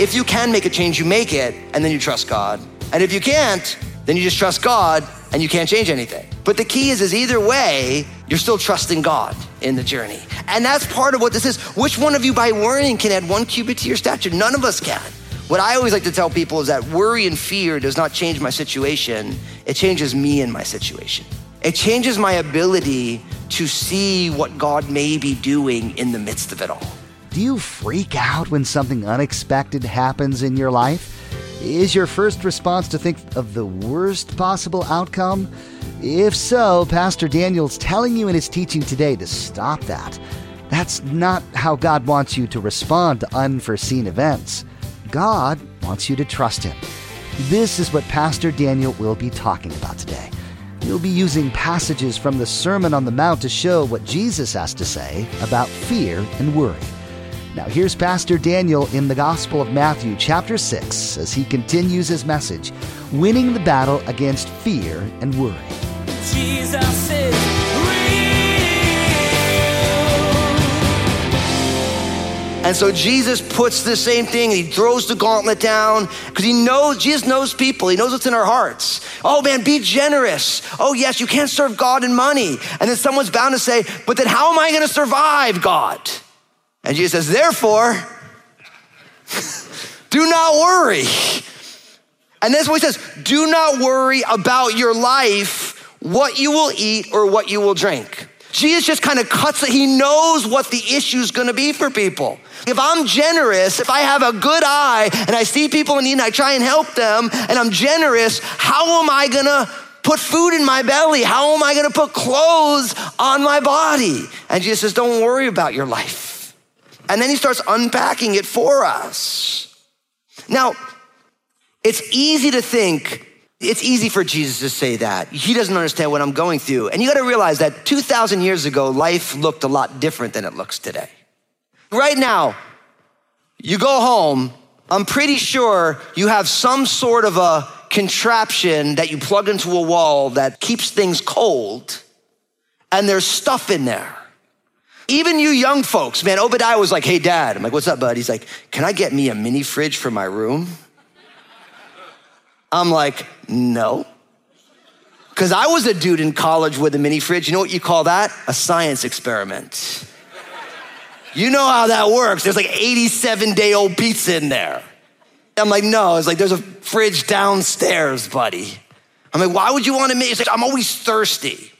If you can make a change, you make it, and then you trust God. And if you can't, then you just trust God and you can't change anything. But the key is, is either way, you're still trusting God in the journey. And that's part of what this is. Which one of you by worrying can add one cubit to your stature? None of us can. What I always like to tell people is that worry and fear does not change my situation. It changes me and my situation. It changes my ability to see what God may be doing in the midst of it all. Do you freak out when something unexpected happens in your life? Is your first response to think of the worst possible outcome? If so, Pastor Daniel's telling you in his teaching today to stop that. That's not how God wants you to respond to unforeseen events. God wants you to trust Him. This is what Pastor Daniel will be talking about today. He'll be using passages from the Sermon on the Mount to show what Jesus has to say about fear and worry. Now, here's Pastor Daniel in the Gospel of Matthew, chapter 6, as he continues his message Winning the Battle Against Fear and Worry. And so Jesus puts the same thing, he throws the gauntlet down because he knows, Jesus knows people, he knows what's in our hearts. Oh man, be generous. Oh yes, you can't serve God in money. And then someone's bound to say, but then how am I going to survive God? And Jesus says, therefore, do not worry. And that's what he says do not worry about your life, what you will eat or what you will drink. Jesus just kind of cuts it. He knows what the issue is going to be for people. If I'm generous, if I have a good eye and I see people in need and I try and help them and I'm generous, how am I going to put food in my belly? How am I going to put clothes on my body? And Jesus says, don't worry about your life. And then he starts unpacking it for us. Now, it's easy to think, it's easy for Jesus to say that. He doesn't understand what I'm going through. And you got to realize that 2,000 years ago, life looked a lot different than it looks today. Right now, you go home, I'm pretty sure you have some sort of a contraption that you plug into a wall that keeps things cold, and there's stuff in there. Even you young folks, man, Obadiah was like, hey, dad. I'm like, what's up, bud? He's like, can I get me a mini fridge for my room? I'm like, no. Because I was a dude in college with a mini fridge. You know what you call that? A science experiment. You know how that works. There's like 87 day old pizza in there. I'm like, no. It's like, there's a fridge downstairs, buddy. I'm like, why would you want to make? He's like, I'm always thirsty.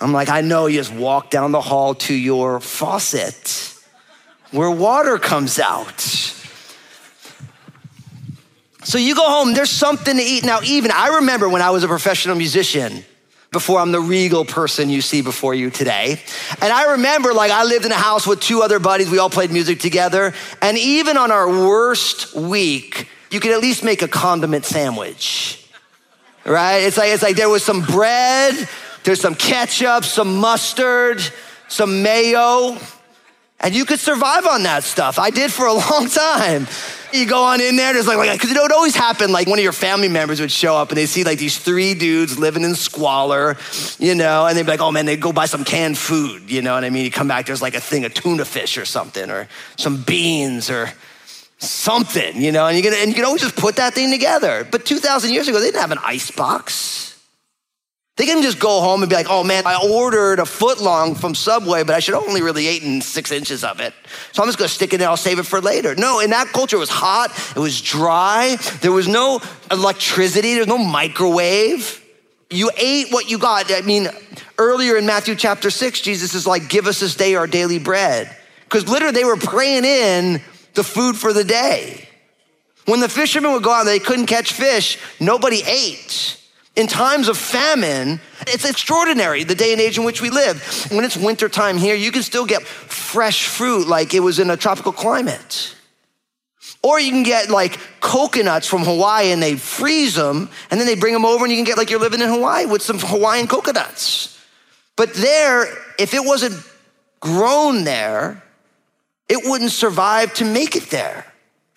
I'm like, I know. You just walk down the hall to your faucet where water comes out. So you go home, there's something to eat. Now, even I remember when I was a professional musician, before I'm the regal person you see before you today. And I remember, like, I lived in a house with two other buddies. We all played music together. And even on our worst week, you could at least make a condiment sandwich, right? It's like, it's like there was some bread, there's some ketchup, some mustard, some mayo, and you could survive on that stuff. I did for a long time. You go on in there, there's like, like because it would always happen, like one of your family members would show up and they see like these three dudes living in squalor, you know, and they'd be like, oh man, they'd go buy some canned food, you know what I mean? You come back, there's like a thing of tuna fish or something, or some beans or something, you know, and you can, and you can always just put that thing together. But 2,000 years ago, they didn't have an ice box. They can just go home and be like, oh man, I ordered a foot long from Subway, but I should only really eaten six inches of it. So I'm just gonna stick it in, I'll save it for later. No, in that culture, it was hot, it was dry, there was no electricity, there was no microwave. You ate what you got. I mean, earlier in Matthew chapter six, Jesus is like, give us this day our daily bread. Because literally they were praying in the food for the day. When the fishermen would go out they couldn't catch fish, nobody ate. In times of famine, it's extraordinary the day and age in which we live. When it's wintertime here, you can still get fresh fruit like it was in a tropical climate. Or you can get like coconuts from Hawaii and they freeze them and then they bring them over and you can get like you're living in Hawaii with some Hawaiian coconuts. But there, if it wasn't grown there, it wouldn't survive to make it there.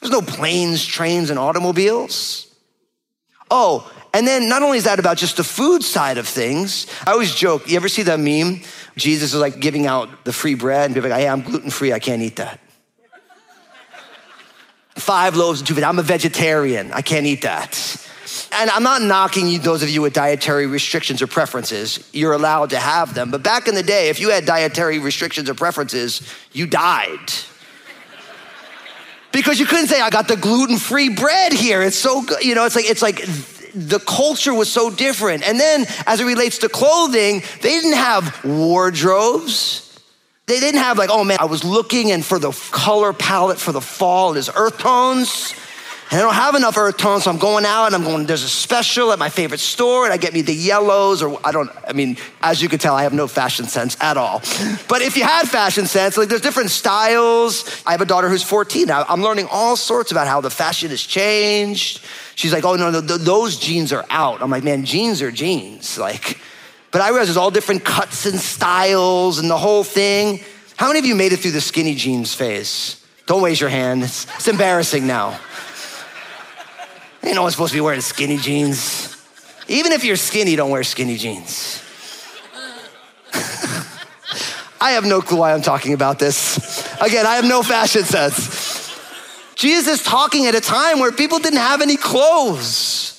There's no planes, trains, and automobiles. Oh, and then not only is that about just the food side of things, I always joke, you ever see that meme? Jesus is like giving out the free bread and people like, hey, I'm gluten free, I can't eat that. Five loaves and two fish. I'm a vegetarian, I can't eat that. And I'm not knocking you, those of you with dietary restrictions or preferences. You're allowed to have them. But back in the day, if you had dietary restrictions or preferences, you died. because you couldn't say, I got the gluten free bread here. It's so good. You know, it's like, it's like, the culture was so different. And then as it relates to clothing, they didn't have wardrobes. They didn't have like, oh man, I was looking and for the color palette for the fall is earth tones. And I don't have enough earth tones, so I'm going out and I'm going, there's a special at my favorite store, and I get me the yellows, or I don't, I mean, as you can tell, I have no fashion sense at all. But if you had fashion sense, like there's different styles. I have a daughter who's 14 now. I'm learning all sorts about how the fashion has changed. She's like, oh, no, no, those jeans are out. I'm like, man, jeans are jeans. Like, but I realize there's all different cuts and styles and the whole thing. How many of you made it through the skinny jeans phase? Don't raise your hand. It's, it's embarrassing now. Ain't no one supposed to be wearing skinny jeans. Even if you're skinny, don't wear skinny jeans. I have no clue why I'm talking about this. Again, I have no fashion sense. Jesus is talking at a time where people didn't have any clothes.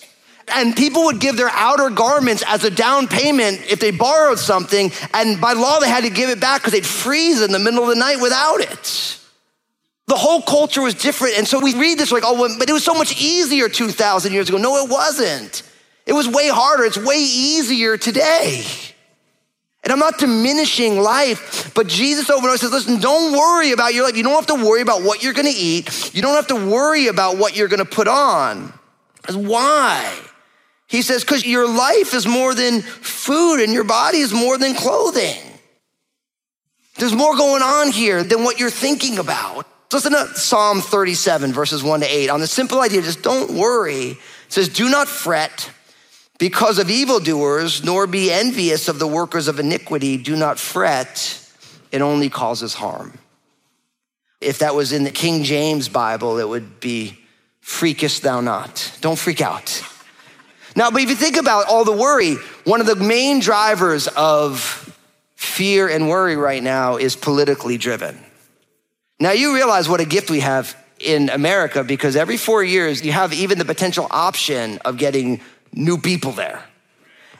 And people would give their outer garments as a down payment if they borrowed something. And by law, they had to give it back because they'd freeze in the middle of the night without it. The whole culture was different. And so we read this like, oh, but it was so much easier 2,000 years ago. No, it wasn't. It was way harder. It's way easier today. And I'm not diminishing life, but Jesus over and says, listen, don't worry about your life. You don't have to worry about what you're gonna eat. You don't have to worry about what you're gonna put on. Why? He says, because your life is more than food and your body is more than clothing. There's more going on here than what you're thinking about. Listen to Psalm 37, verses 1 to 8. On the simple idea, just don't worry. It says, Do not fret because of evildoers, nor be envious of the workers of iniquity. Do not fret, it only causes harm. If that was in the King James Bible, it would be, Freakest thou not. Don't freak out. Now, but if you think about all the worry, one of the main drivers of fear and worry right now is politically driven. Now you realize what a gift we have in America because every four years you have even the potential option of getting new people there.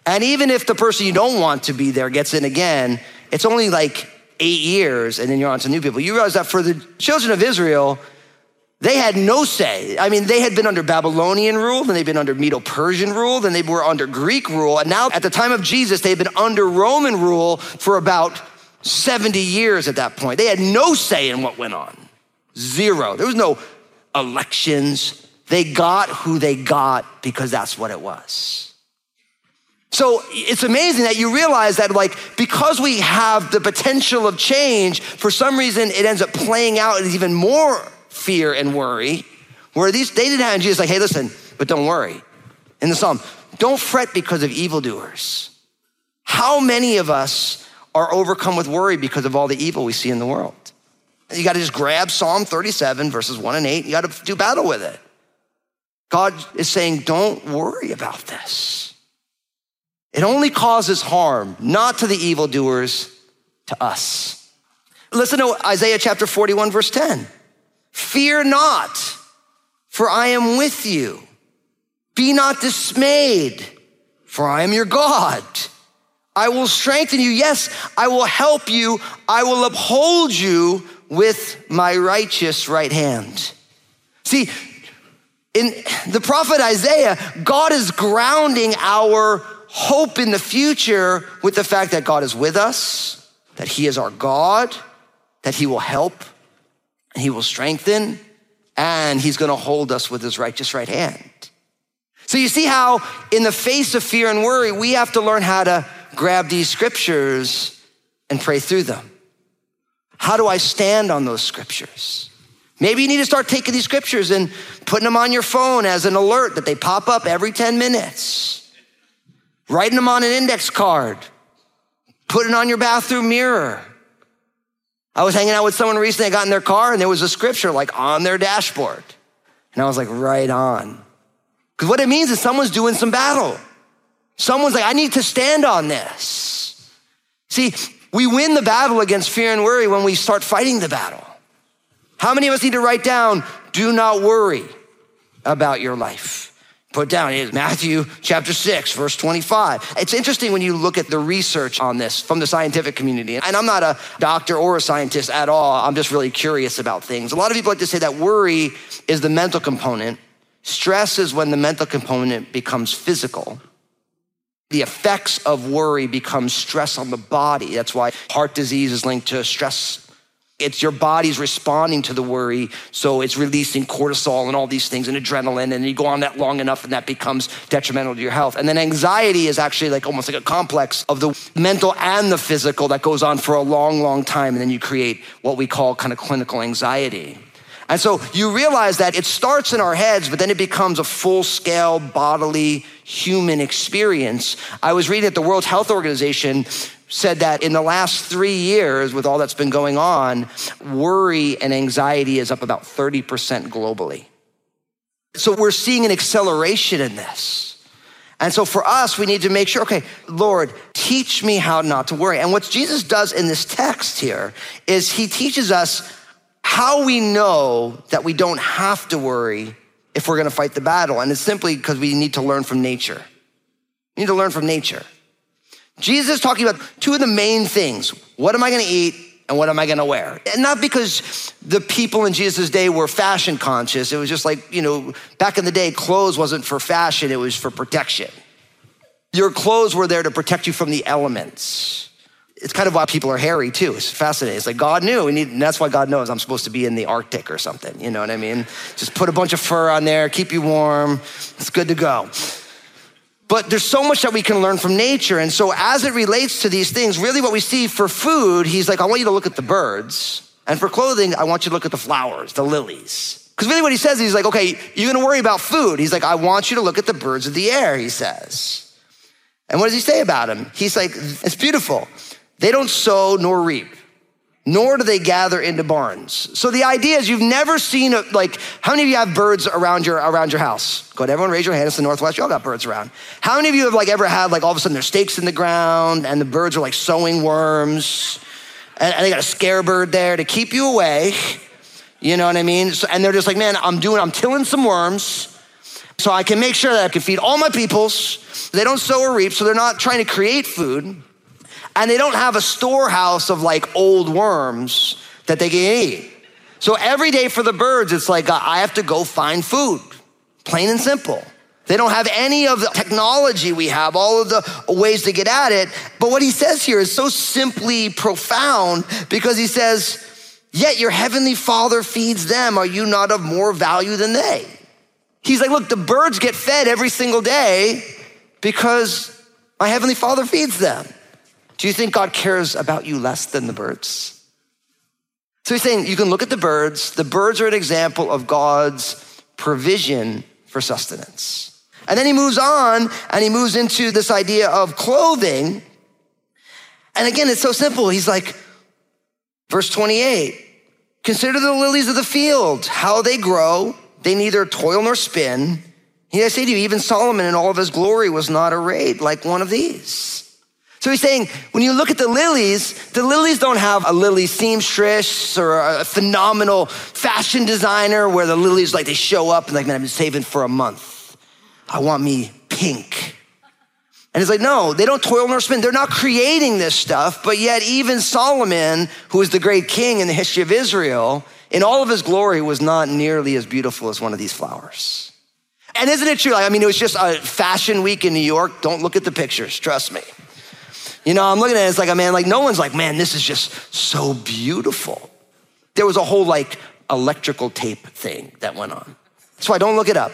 And even if the person you don't want to be there gets in again, it's only like eight years and then you're on to new people. You realize that for the children of Israel, they had no say. I mean, they had been under Babylonian rule, then they'd been under Medo Persian rule, then they were under Greek rule. And now, at the time of Jesus, they had been under Roman rule for about 70 years at that point. They had no say in what went on. Zero. There was no elections. They got who they got because that's what it was. So it's amazing that you realize that, like, because we have the potential of change, for some reason it ends up playing out as even more fear and worry. Where these, they didn't have Jesus, like, hey, listen, but don't worry. In the psalm, don't fret because of evildoers. How many of us are overcome with worry because of all the evil we see in the world. You got to just grab Psalm 37, verses 1 and 8. You got to do battle with it. God is saying, don't worry about this. It only causes harm, not to the evildoers, to us. Listen to Isaiah chapter 41, verse 10. Fear not, for I am with you. Be not dismayed, for I am your God. I will strengthen you. Yes, I will help you. I will uphold you with my righteous right hand. See, in the prophet Isaiah, God is grounding our hope in the future with the fact that God is with us, that He is our God, that He will help, and He will strengthen, and He's gonna hold us with His righteous right hand. So you see how, in the face of fear and worry, we have to learn how to grab these scriptures and pray through them? How do I stand on those scriptures? Maybe you need to start taking these scriptures and putting them on your phone as an alert that they pop up every 10 minutes. Writing them on an index card. putting on your bathroom mirror. I was hanging out with someone recently. I got in their car and there was a scripture like on their dashboard. And I was like, right on. Because what it means is someone's doing some battle. Someone's like, I need to stand on this. See, we win the battle against fear and worry when we start fighting the battle. How many of us need to write down, do not worry about your life? Put down is Matthew chapter 6, verse 25. It's interesting when you look at the research on this from the scientific community. And I'm not a doctor or a scientist at all. I'm just really curious about things. A lot of people like to say that worry is the mental component. Stress is when the mental component becomes physical. The effects of worry become stress on the body. That's why heart disease is linked to stress it's your body's responding to the worry, so it's releasing cortisol and all these things and adrenaline, and you go on that long enough and that becomes detrimental to your health. And then anxiety is actually like almost like a complex of the mental and the physical that goes on for a long, long time, and then you create what we call kind of clinical anxiety. And so you realize that it starts in our heads, but then it becomes a full scale bodily human experience. I was reading at the World Health Organization said that in the last three years, with all that's been going on, worry and anxiety is up about 30% globally. So we're seeing an acceleration in this. And so for us, we need to make sure, okay, Lord, teach me how not to worry. And what Jesus does in this text here is he teaches us how we know that we don't have to worry if we're gonna fight the battle. And it's simply because we need to learn from nature. We need to learn from nature. Jesus is talking about two of the main things. What am I gonna eat? And what am I gonna wear? And not because the people in Jesus' day were fashion conscious. It was just like, you know, back in the day, clothes wasn't for fashion, it was for protection. Your clothes were there to protect you from the elements. It's kind of why people are hairy too. It's fascinating. It's like God knew, and that's why God knows I'm supposed to be in the Arctic or something. You know what I mean? Just put a bunch of fur on there, keep you warm. It's good to go. But there's so much that we can learn from nature. And so, as it relates to these things, really what we see for food, he's like, I want you to look at the birds. And for clothing, I want you to look at the flowers, the lilies. Because really what he says, is he's like, okay, you're gonna worry about food. He's like, I want you to look at the birds of the air, he says. And what does he say about them? He's like, it's beautiful. They don't sow nor reap nor do they gather into barns. So the idea is you've never seen a, like how many of you have birds around your around your house? Go ahead, everyone raise your hand. It's the Northwest. You all got birds around. How many of you have like ever had like all of a sudden there's stakes in the ground and the birds are like sowing worms and, and they got a scare bird there to keep you away. You know what I mean? So, and they're just like, man, I'm doing, I'm tilling some worms so I can make sure that I can feed all my peoples. They don't sow or reap, so they're not trying to create food and they don't have a storehouse of like old worms that they can eat. So every day for the birds, it's like uh, I have to go find food, plain and simple. They don't have any of the technology we have, all of the ways to get at it. But what he says here is so simply profound because he says, Yet your heavenly father feeds them. Are you not of more value than they? He's like, Look, the birds get fed every single day because my heavenly father feeds them. Do you think God cares about you less than the birds? So he's saying you can look at the birds. The birds are an example of God's provision for sustenance. And then he moves on and he moves into this idea of clothing. And again, it's so simple. He's like, verse 28 Consider the lilies of the field, how they grow. They neither toil nor spin. He I say to you, even Solomon in all of his glory was not arrayed like one of these. So he's saying, when you look at the lilies, the lilies don't have a lily seamstress or a phenomenal fashion designer where the lilies like they show up and like, man, I've been saving for a month. I want me pink. And it's like, no, they don't toil nor spin. They're not creating this stuff, but yet even Solomon, who is the great king in the history of Israel, in all of his glory was not nearly as beautiful as one of these flowers. And isn't it true? Like, I mean, it was just a fashion week in New York. Don't look at the pictures, trust me. You know, I'm looking at it, it's like, a man, like, no one's like, man, this is just so beautiful. There was a whole like electrical tape thing that went on. That's why don't look it up.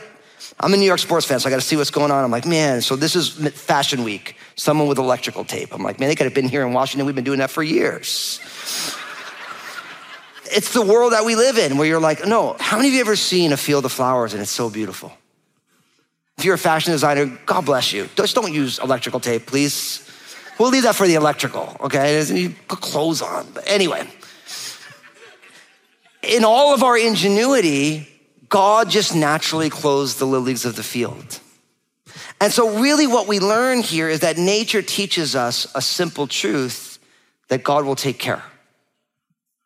I'm a New York sports fan, so I got to see what's going on. I'm like, man, so this is Fashion Week. Someone with electrical tape. I'm like, man, they could have been here in Washington. We've been doing that for years. it's the world that we live in where you're like, no, how many of you ever seen a field of flowers and it's so beautiful? If you're a fashion designer, God bless you. Just don't use electrical tape, please. We'll leave that for the electrical, okay? You put clothes on. But anyway, in all of our ingenuity, God just naturally clothes the lilies of the field. And so, really, what we learn here is that nature teaches us a simple truth that God will take care.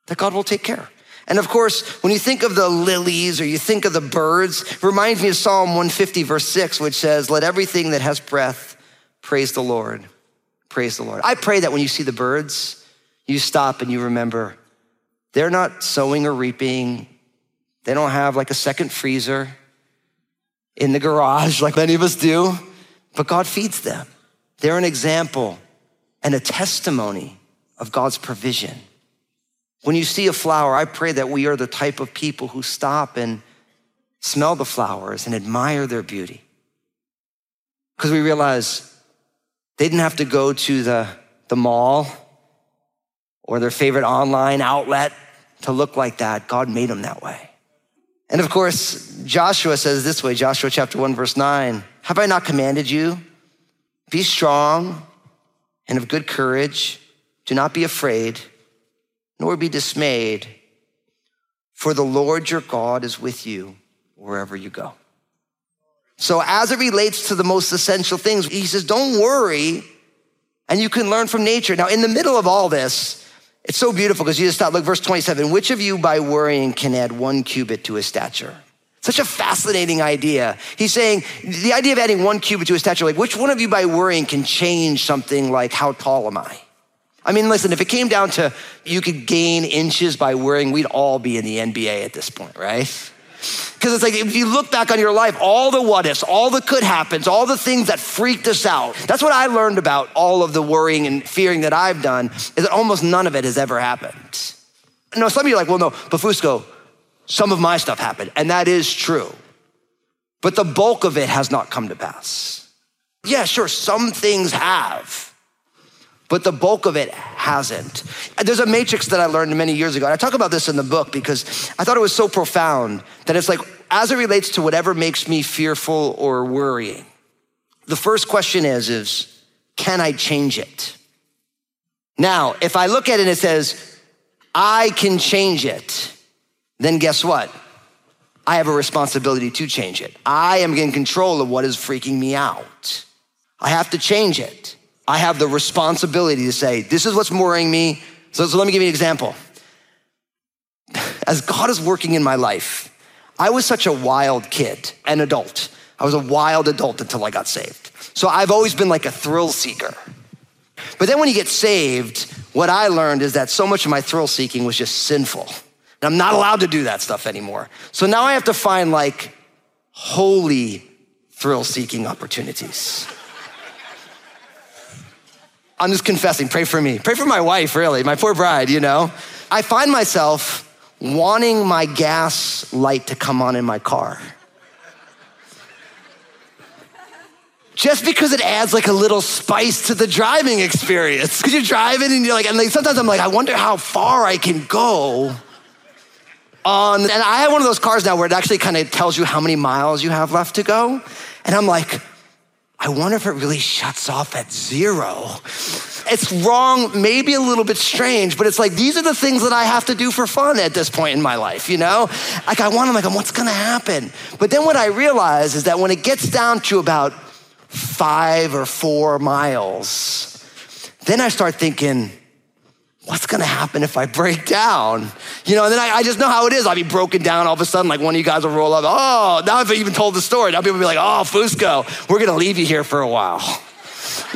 That God will take care. And of course, when you think of the lilies or you think of the birds, it reminds me of Psalm 150, verse 6, which says, Let everything that has breath praise the Lord. Praise the Lord. I pray that when you see the birds, you stop and you remember they're not sowing or reaping. They don't have like a second freezer in the garage like many of us do, but God feeds them. They're an example and a testimony of God's provision. When you see a flower, I pray that we are the type of people who stop and smell the flowers and admire their beauty. Because we realize they didn't have to go to the, the mall or their favorite online outlet to look like that. God made them that way. And of course, Joshua says this way Joshua chapter 1, verse 9 Have I not commanded you? Be strong and of good courage. Do not be afraid nor be dismayed, for the Lord your God is with you wherever you go. So, as it relates to the most essential things, he says, don't worry, and you can learn from nature. Now, in the middle of all this, it's so beautiful because just stop, look, verse 27 which of you by worrying can add one cubit to his stature? Such a fascinating idea. He's saying the idea of adding one cubit to his stature, like which one of you by worrying can change something like how tall am I? I mean, listen, if it came down to you could gain inches by worrying, we'd all be in the NBA at this point, right? Because it's like if you look back on your life, all the what ifs, all the could happens, all the things that freaked us out. That's what I learned about all of the worrying and fearing that I've done, is that almost none of it has ever happened. No, some of you are like, well, no, but some of my stuff happened, and that is true. But the bulk of it has not come to pass. Yeah, sure, some things have but the bulk of it hasn't. There's a matrix that I learned many years ago. And I talk about this in the book because I thought it was so profound that it's like, as it relates to whatever makes me fearful or worrying, the first question is, is can I change it? Now, if I look at it and it says, I can change it, then guess what? I have a responsibility to change it. I am in control of what is freaking me out. I have to change it. I have the responsibility to say, this is what's worrying me. So, so let me give you an example. As God is working in my life, I was such a wild kid, an adult. I was a wild adult until I got saved. So I've always been like a thrill seeker. But then when you get saved, what I learned is that so much of my thrill seeking was just sinful. And I'm not allowed to do that stuff anymore. So now I have to find like holy thrill seeking opportunities. I'm just confessing. Pray for me. Pray for my wife, really, my poor bride, you know. I find myself wanting my gas light to come on in my car. Just because it adds like a little spice to the driving experience. Because you're driving and you're like, and like sometimes I'm like, I wonder how far I can go on. And I have one of those cars now where it actually kind of tells you how many miles you have left to go. And I'm like, I wonder if it really shuts off at zero. It's wrong, maybe a little bit strange, but it's like these are the things that I have to do for fun at this point in my life, you know? Like I want, I'm like, what's gonna happen? But then what I realize is that when it gets down to about five or four miles, then I start thinking, what's gonna happen if I break down? You know, and then I, I, just know how it is. I'll be broken down all of a sudden, like one of you guys will roll up. Oh, now I've even told the story. Now people will be like, oh, Fusco, we're gonna leave you here for a while.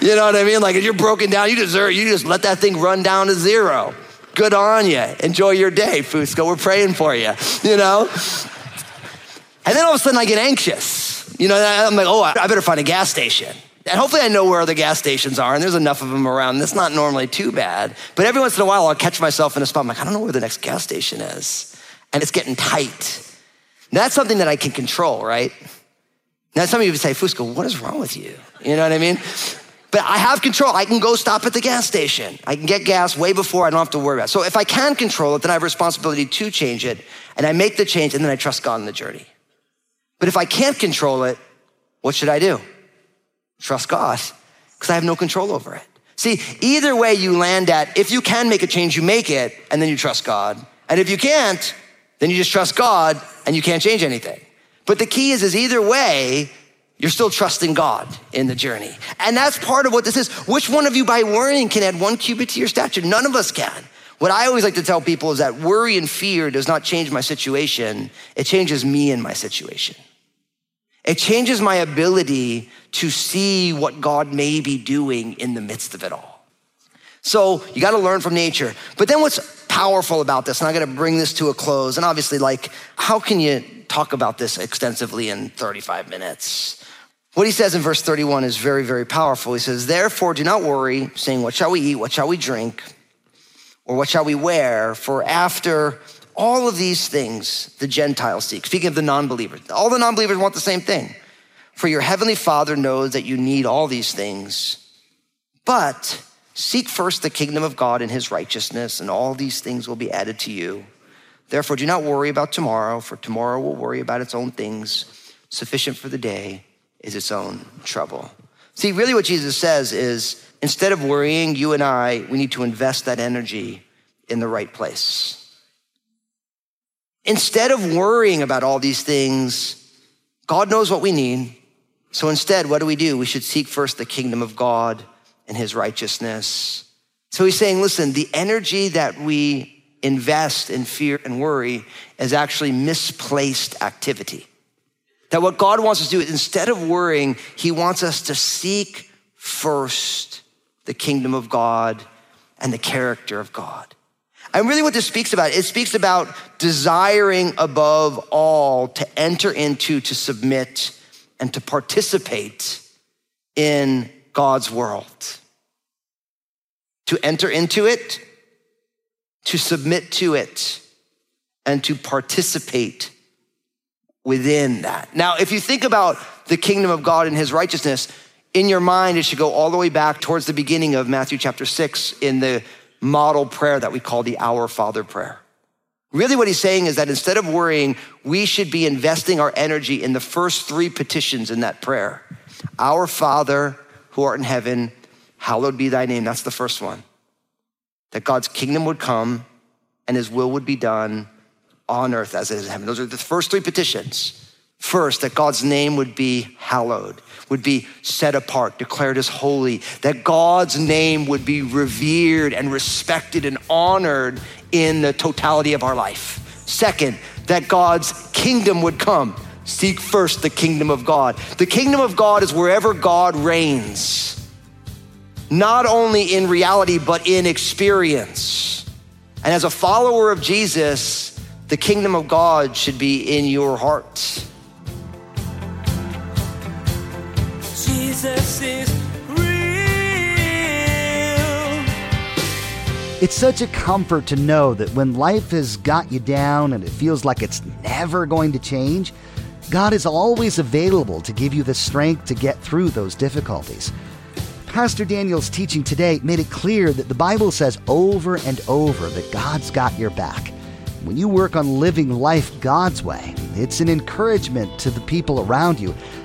You know what I mean? Like if you're broken down, you deserve, you just let that thing run down to zero. Good on you. Enjoy your day, Fusco. We're praying for you, you know? And then all of a sudden I get anxious. You know, I'm like, oh, I better find a gas station. And hopefully I know where the gas stations are, and there's enough of them around. That's not normally too bad. But every once in a while, I'll catch myself in a spot. I'm like, I don't know where the next gas station is. And it's getting tight. That's something that I can control, right? Now, some of you would say, Fusco, what is wrong with you? You know what I mean? But I have control. I can go stop at the gas station. I can get gas way before I don't have to worry about it. So if I can control it, then I have responsibility to change it. And I make the change, and then I trust God in the journey. But if I can't control it, what should I do? Trust God, because I have no control over it. See, either way you land at, if you can make a change, you make it, and then you trust God. And if you can't, then you just trust God and you can't change anything. But the key is, is either way, you're still trusting God in the journey. And that's part of what this is. Which one of you by worrying can add one cubit to your stature? None of us can. What I always like to tell people is that worry and fear does not change my situation. It changes me and my situation. It changes my ability to see what God may be doing in the midst of it all. So you got to learn from nature. But then what's powerful about this, and I'm going to bring this to a close, and obviously, like, how can you talk about this extensively in 35 minutes? What he says in verse 31 is very, very powerful. He says, Therefore, do not worry, saying, What shall we eat? What shall we drink? Or what shall we wear? For after all of these things the Gentiles seek. Speaking of the non believers, all the non believers want the same thing. For your heavenly Father knows that you need all these things. But seek first the kingdom of God and his righteousness, and all these things will be added to you. Therefore, do not worry about tomorrow, for tomorrow will worry about its own things. Sufficient for the day is its own trouble. See, really, what Jesus says is instead of worrying, you and I, we need to invest that energy in the right place. Instead of worrying about all these things, God knows what we need. So instead, what do we do? We should seek first the kingdom of God and his righteousness. So he's saying, listen, the energy that we invest in fear and worry is actually misplaced activity. That what God wants us to do, is instead of worrying, he wants us to seek first the kingdom of God and the character of God. And really, what this speaks about, it speaks about desiring above all to enter into, to submit, and to participate in God's world. To enter into it, to submit to it, and to participate within that. Now, if you think about the kingdom of God and his righteousness, in your mind, it should go all the way back towards the beginning of Matthew chapter six in the model prayer that we call the Our Father prayer. Really, what he's saying is that instead of worrying, we should be investing our energy in the first three petitions in that prayer Our Father who art in heaven, hallowed be thy name. That's the first one. That God's kingdom would come and his will would be done on earth as it is in heaven. Those are the first three petitions. First, that God's name would be hallowed, would be set apart, declared as holy, that God's name would be revered and respected and honored in the totality of our life. Second, that God's kingdom would come. Seek first the kingdom of God. The kingdom of God is wherever God reigns, not only in reality, but in experience. And as a follower of Jesus, the kingdom of God should be in your heart. Jesus is real. It's such a comfort to know that when life has got you down and it feels like it's never going to change, God is always available to give you the strength to get through those difficulties. Pastor Daniel's teaching today made it clear that the Bible says over and over that God's got your back. When you work on living life God's way, it's an encouragement to the people around you,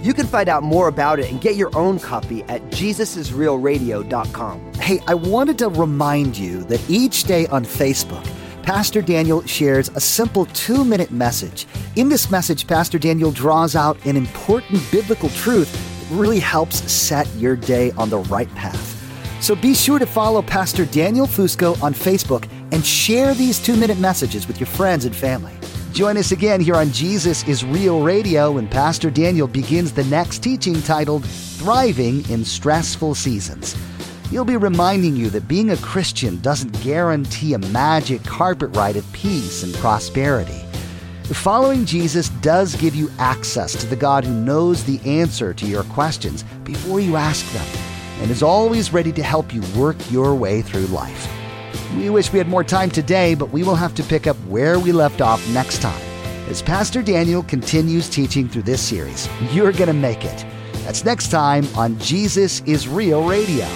You can find out more about it and get your own copy at jesusisrealradio.com. Hey, I wanted to remind you that each day on Facebook, Pastor Daniel shares a simple two minute message. In this message, Pastor Daniel draws out an important biblical truth that really helps set your day on the right path. So be sure to follow Pastor Daniel Fusco on Facebook and share these two minute messages with your friends and family. Join us again here on Jesus is Real Radio when Pastor Daniel begins the next teaching titled Thriving in Stressful Seasons. He'll be reminding you that being a Christian doesn't guarantee a magic carpet ride of peace and prosperity. Following Jesus does give you access to the God who knows the answer to your questions before you ask them. and is always ready to help you work your way through life. We wish we had more time today, but we will have to pick up where we left off next time as Pastor Daniel continues teaching through this series. You're going to make it. That's next time on Jesus is Real Radio.